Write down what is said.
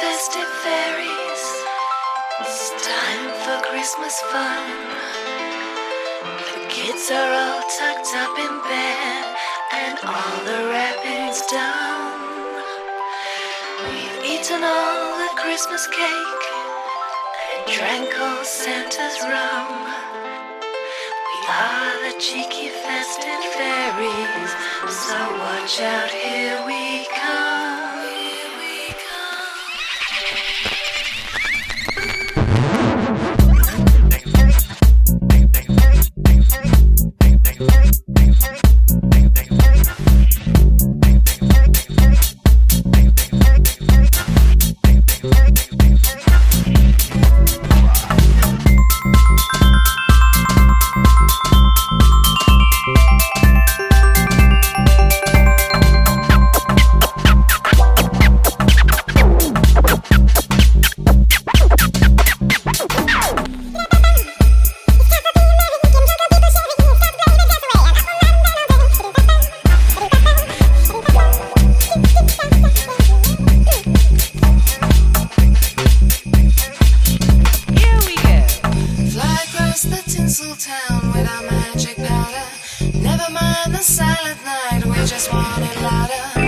festive fairies. It's time for Christmas fun. The kids are all tucked up in bed, and all the wrapping's done. We've eaten all the Christmas cake and drank all Santa's rum. We are the cheeky festive fairies, so watch out, here we mind the silent night, we just want it louder.